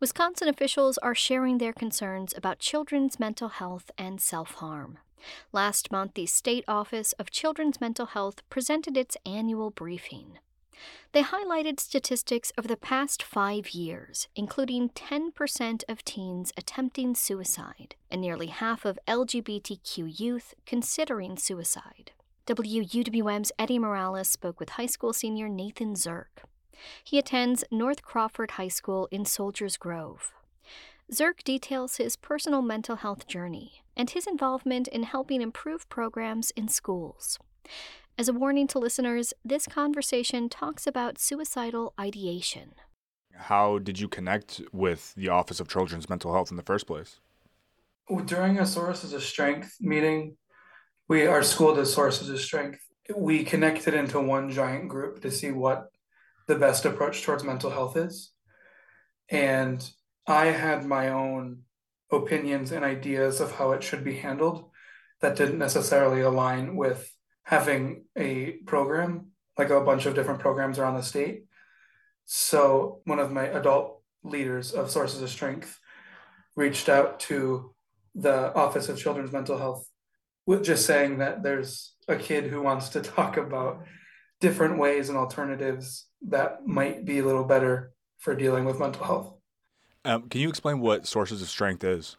Wisconsin officials are sharing their concerns about children's mental health and self harm. Last month, the State Office of Children's Mental Health presented its annual briefing. They highlighted statistics over the past five years, including 10% of teens attempting suicide and nearly half of LGBTQ youth considering suicide. WUWM's Eddie Morales spoke with high school senior Nathan Zirk. He attends North Crawford High School in Soldiers Grove. Zirk details his personal mental health journey and his involvement in helping improve programs in schools. As a warning to listeners, this conversation talks about suicidal ideation. How did you connect with the Office of Children's Mental Health in the first place? During a Sources of Strength meeting, we our school does Sources of Strength. We connected into one giant group to see what the best approach towards mental health is. And I had my own opinions and ideas of how it should be handled that didn't necessarily align with having a program, like a bunch of different programs around the state. So one of my adult leaders of Sources of Strength reached out to the Office of Children's Mental Health with just saying that there's a kid who wants to talk about different ways and alternatives that might be a little better for dealing with mental health. Um, can you explain what Sources of Strength is?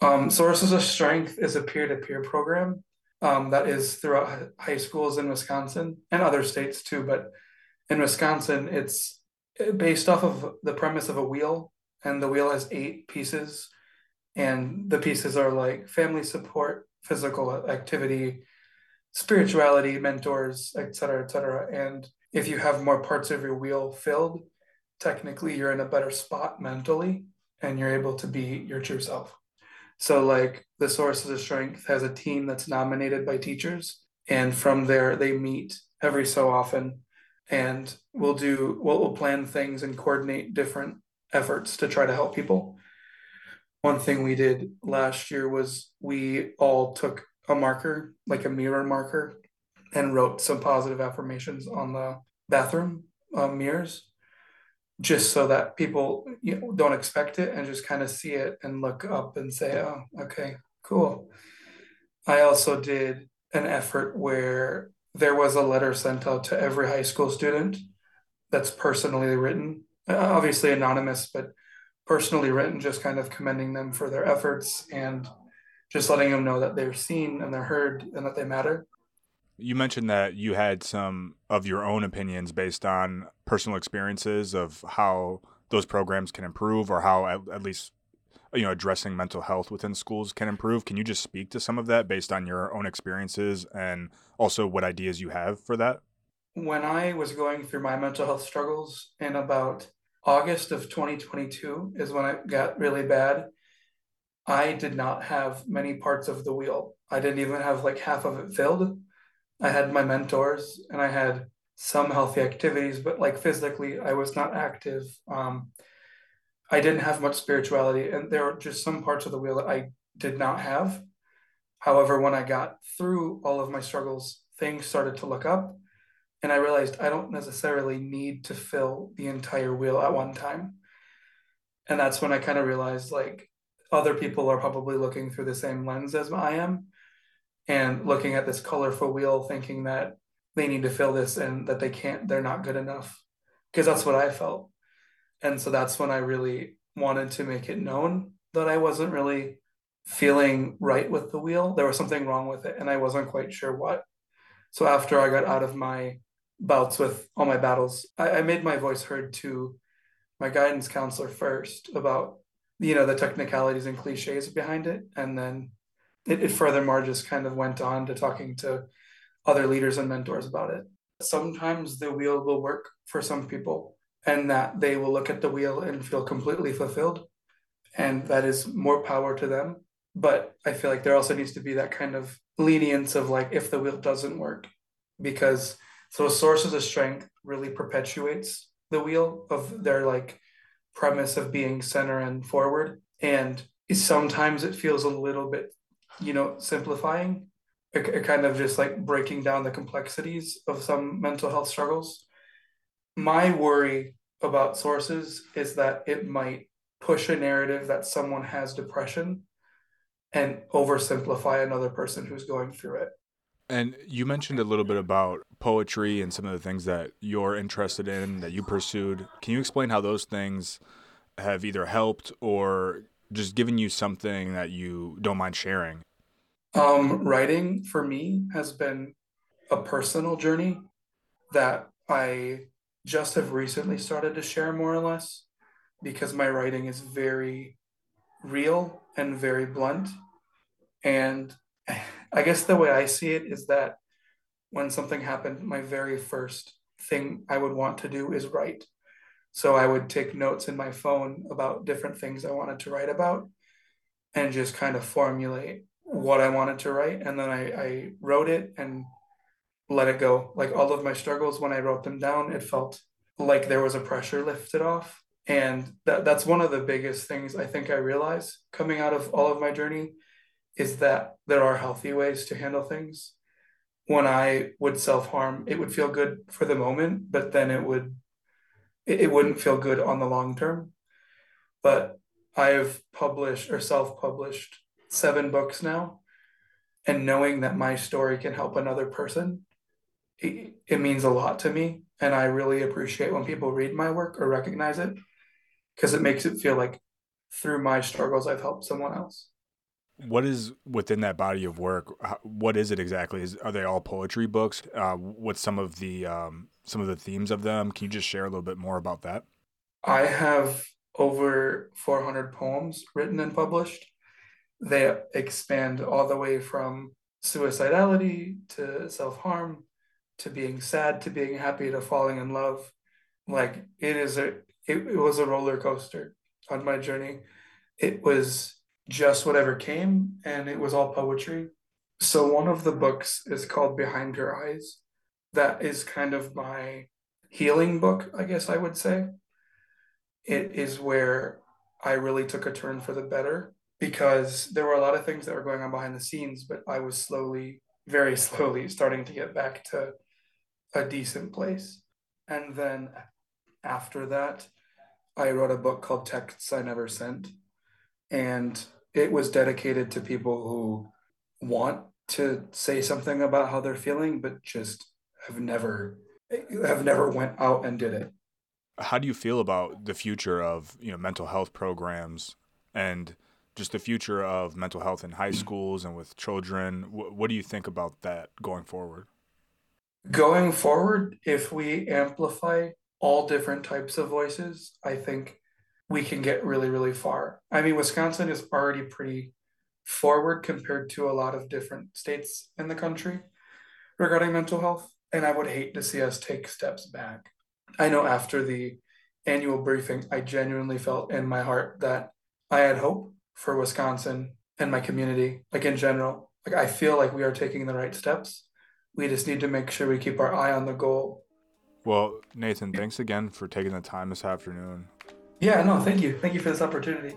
Um, Sources of Strength is a peer to peer program um, that is throughout high schools in Wisconsin and other states too. But in Wisconsin, it's based off of the premise of a wheel, and the wheel has eight pieces. And the pieces are like family support, physical activity, spirituality, mentors, et cetera, et cetera. And if you have more parts of your wheel filled, technically you're in a better spot mentally and you're able to be your true self. So, like the Sources of Strength has a team that's nominated by teachers, and from there they meet every so often, and we'll do we'll, we'll plan things and coordinate different efforts to try to help people. One thing we did last year was we all took a marker, like a mirror marker, and wrote some positive affirmations on the bathroom uh, mirrors just so that people you know, don't expect it and just kind of see it and look up and say oh okay cool. I also did an effort where there was a letter sent out to every high school student that's personally written uh, obviously anonymous but personally written just kind of commending them for their efforts and just letting them know that they're seen and they're heard and that they matter. You mentioned that you had some of your own opinions based on personal experiences of how those programs can improve or how at, at, least you know addressing mental health within schools can improve. Can you just speak to some of that based on your own experiences and also what ideas you have for that? When i was going through my mental health struggles in about august of 2022 is when it got really bad i did not have many parts of the wheel i didn't even have like half of it filled I had my mentors and I had some healthy activities, but like physically, I was not active. Um, I didn't have much spirituality, and there were just some parts of the wheel that I did not have. However, when I got through all of my struggles, things started to look up, and I realized I don't necessarily need to fill the entire wheel at one time. And that's when I kind of realized like other people are probably looking through the same lens as I am and looking at this colorful wheel thinking that they need to fill this and that they can't they're not good enough. Because that's what i felt. And so that's when i really wanted to make it known that i wasn't really feeling right with the wheel. There was something wrong with it and i wasn't quite sure what. So after i got out of my bouts with all my battles i, I made my voice heard to my guidance counselor first about you know the technicalities and cliches behind it and then it, it furthermore just kind of went on to talking to other leaders and mentors about it. Sometimes the wheel will work for some people, and that they will look at the wheel and feel completely fulfilled. And that is more power to them. But I feel like there also needs to be that kind of lenience of like, if the wheel doesn't work, because so sources of strength really perpetuates the wheel of their like premise of being center and forward. And sometimes it feels a little bit you know, simplifying, it, it kind of just like breaking down the complexities of some mental health struggles. My worry about sources is that it might push a narrative that someone has depression and oversimplify another person who's going through it. And you mentioned a little bit about poetry and some of the things that you're interested in that you pursued. Can you explain how those things have either helped or just given you something that you don't mind sharing? Um, writing for me has been a personal journey that I just have recently started to share more or less because my writing is very real and very blunt. And I guess the way I see it is that when something happened, my very first thing I would want to do is write. So I would take notes in my phone about different things I wanted to write about and just kind of formulate what I wanted to write. And then I, I wrote it and let it go. Like all of my struggles, when I wrote them down, it felt like there was a pressure lifted off. And that, that's one of the biggest things I think I realized coming out of all of my journey is that there are healthy ways to handle things. When I would self harm, it would feel good for the moment, but then it would it, wouldn't feel good on the long term. But I've published or self published seven books now, and knowing that my story can help another person, it, it means a lot to me. And I really appreciate when people read my work or recognize it because it makes it feel like through my struggles, I've helped someone else. What is within that body of work? What is it exactly? Is, are they all poetry books? Uh, what's some of the um, some of the themes of them? Can you just share a little bit more about that? I have over 400 poems written and published. They expand all the way from suicidality to self harm to being sad to being happy to falling in love. Like it is a it, it was a roller coaster on my journey. It was just whatever came and it was all poetry. So one of the books is called Behind Her Eyes. That is kind of my healing book, I guess I would say. It is where I really took a turn for the better because there were a lot of things that were going on behind the scenes, but I was slowly, very slowly starting to get back to a decent place. And then after that, I wrote a book called Texts I Never Sent. And it was dedicated to people who want to say something about how they're feeling, but just have never have never went out and did it. How do you feel about the future of you know mental health programs and just the future of mental health in high mm-hmm. schools and with children? What do you think about that going forward? Going forward, if we amplify all different types of voices, I think we can get really, really far. I mean, Wisconsin is already pretty forward compared to a lot of different states in the country regarding mental health. And I would hate to see us take steps back. I know after the annual briefing, I genuinely felt in my heart that I had hope for Wisconsin and my community, like in general. Like I feel like we are taking the right steps. We just need to make sure we keep our eye on the goal. Well, Nathan, thanks again for taking the time this afternoon. Yeah, no, thank you. Thank you for this opportunity.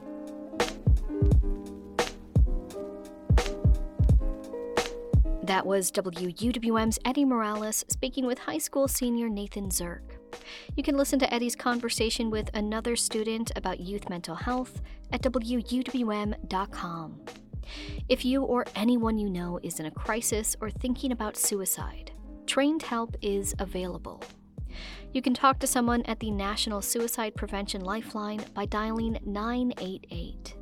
That was WUWM's Eddie Morales speaking with high school senior Nathan Zirk. You can listen to Eddie's conversation with another student about youth mental health at WUWM.com. If you or anyone you know is in a crisis or thinking about suicide, trained help is available. You can talk to someone at the National Suicide Prevention Lifeline by dialing 988.